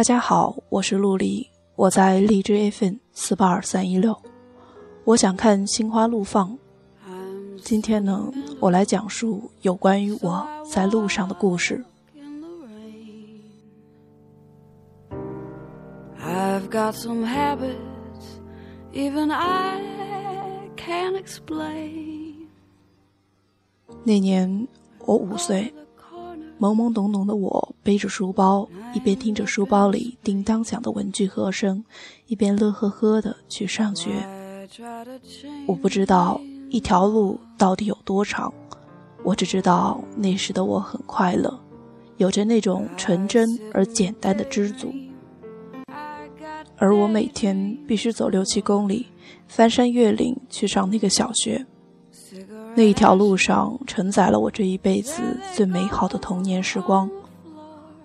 大家好，我是陆离，我在荔枝 FM 四八二三一六。我想看心花怒放。今天呢，我来讲述有关于我在路上的故事。I've got some habits even I can't explain。那年我五岁。懵懵懂懂的我背着书包，一边听着书包里叮当响的文具盒声，一边乐呵呵的去上学。我不知道一条路到底有多长，我只知道那时的我很快乐，有着那种纯真而简单的知足。而我每天必须走六七公里，翻山越岭去上那个小学。那一条路上承载了我这一辈子最美好的童年时光。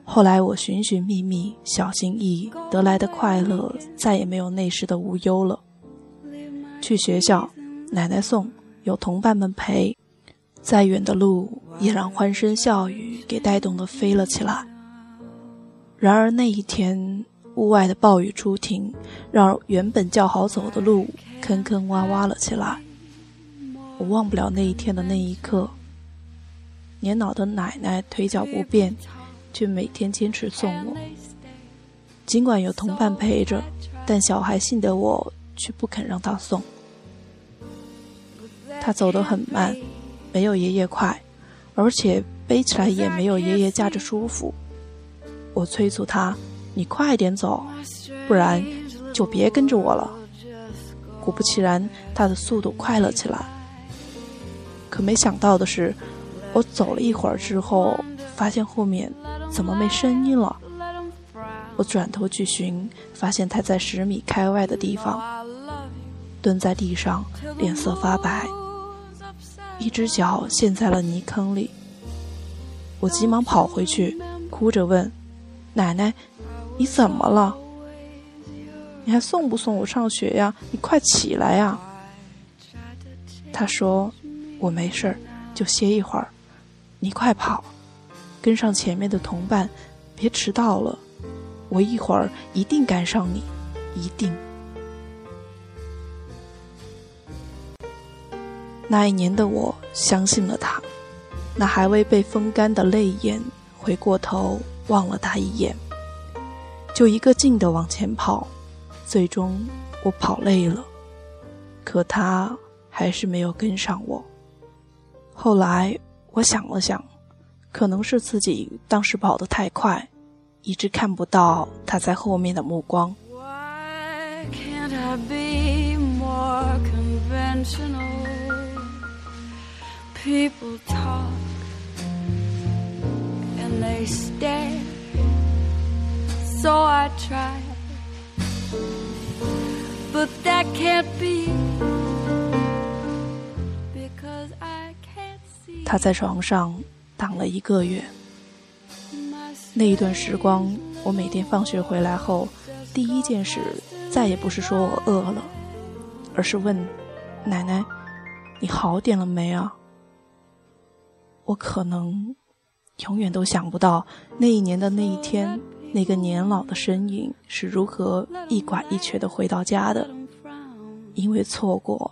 后来我寻寻觅觅，小心翼翼得来的快乐，再也没有那时的无忧了。去学校，奶奶送，有同伴们陪，再远的路也让欢声笑语给带动的飞了起来。然而那一天，屋外的暴雨初停，让原本较好走的路坑坑洼洼了起来。我忘不了那一天的那一刻。年老的奶奶腿脚不便，却每天坚持送我。尽管有同伴陪着，但小孩性的我却不肯让他送。他走得很慢，没有爷爷快，而且背起来也没有爷爷架着舒服。我催促他：“你快点走，不然就别跟着我了。”果不其然，他的速度快了起来。可没想到的是，我走了一会儿之后，发现后面怎么没声音了？我转头去寻，发现他在十米开外的地方，蹲在地上，脸色发白，一只脚陷在了泥坑里。我急忙跑回去，哭着问：“奶奶，你怎么了？你还送不送我上学呀？你快起来呀！”他说。我没事儿，就歇一会儿。你快跑，跟上前面的同伴，别迟到了。我一会儿一定赶上你，一定。那一年的我相信了他，那还未被风干的泪眼，回过头望了他一眼，就一个劲的往前跑。最终我跑累了，可他还是没有跟上我。后来我想了想，可能是自己当时跑得太快，一直看不到他在后面的目光。他在床上躺了一个月。那一段时光，我每天放学回来后，第一件事再也不是说我饿了，而是问奶奶：“你好点了没啊？”我可能永远都想不到那一年的那一天，那个年老的身影是如何一拐一瘸的回到家的，因为错过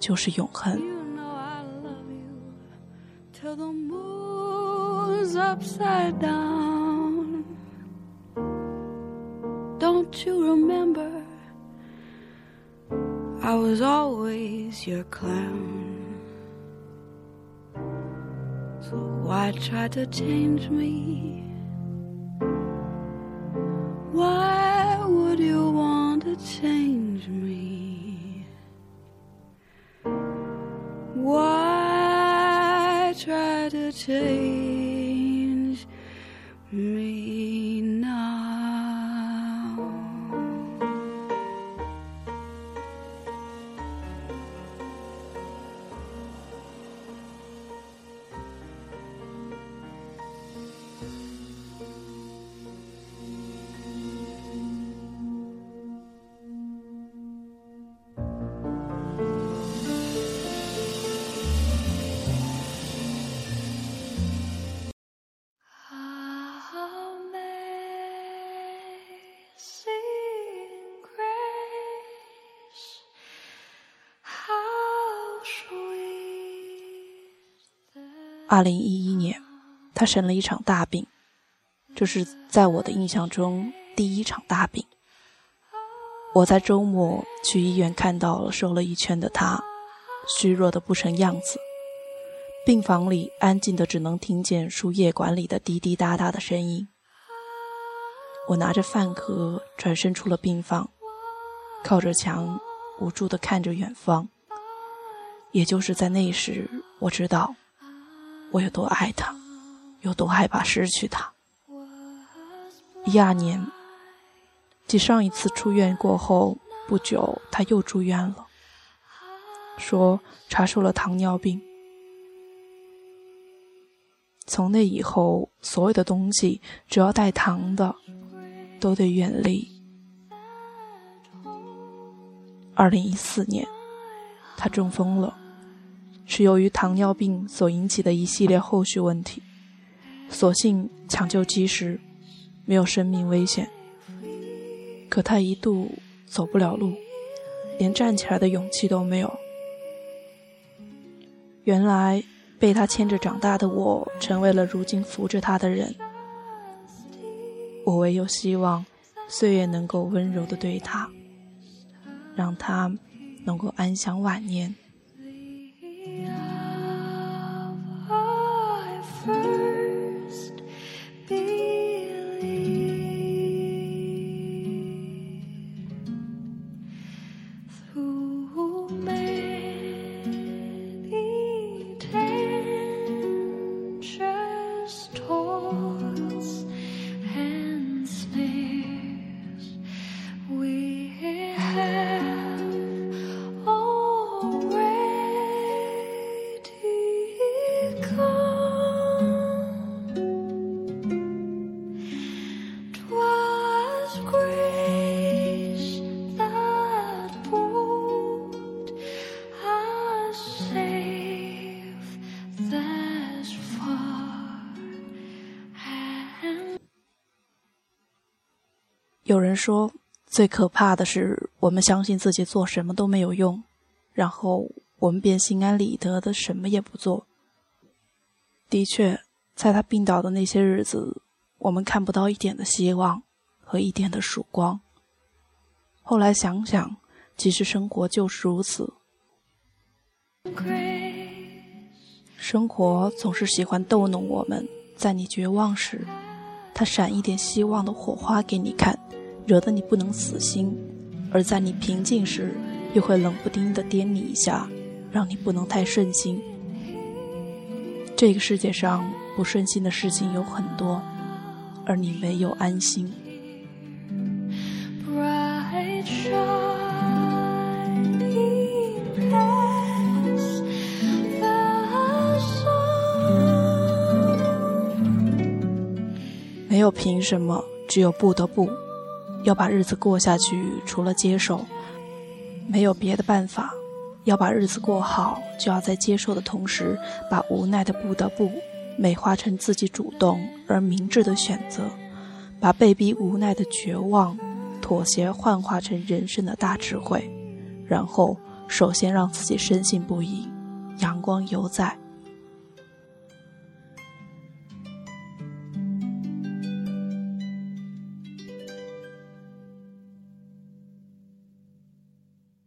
就是永恒。Till the moon's upside down. Don't you remember? I was always your clown. So why try to change me? Change me 二零一一年，他生了一场大病，这是在我的印象中第一场大病。我在周末去医院看到了瘦了一圈的他，虚弱的不成样子。病房里安静的，只能听见输液管里的滴滴答答的声音。我拿着饭盒转身出了病房，靠着墙，无助的看着远方。也就是在那时，我知道我有多爱他，有多害怕失去他。一二年。继上一次出院过后不久，他又住院了，说查出了糖尿病。从那以后，所有的东西只要带糖的，都得远离。二零一四年，他中风了，是由于糖尿病所引起的一系列后续问题。所幸抢救及时，没有生命危险。可他一度走不了路，连站起来的勇气都没有。原来被他牵着长大的我，成为了如今扶着他的人。我唯有希望，岁月能够温柔的对他，让他能够安享晚年。有人说，最可怕的是我们相信自己做什么都没有用，然后我们便心安理得的什么也不做。的确，在他病倒的那些日子，我们看不到一点的希望和一点的曙光。后来想想，其实生活就是如此，生活总是喜欢逗弄我们，在你绝望时，他闪一点希望的火花给你看。惹得你不能死心，而在你平静时，又会冷不丁的颠你一下，让你不能太顺心。这个世界上不顺心的事情有很多，而你唯有安心。没有凭什么，只有不得不。要把日子过下去，除了接受，没有别的办法。要把日子过好，就要在接受的同时，把无奈的不得不美化成自己主动而明智的选择，把被逼无奈的绝望、妥协幻化成人生的大智慧。然后，首先让自己深信不疑，阳光犹在，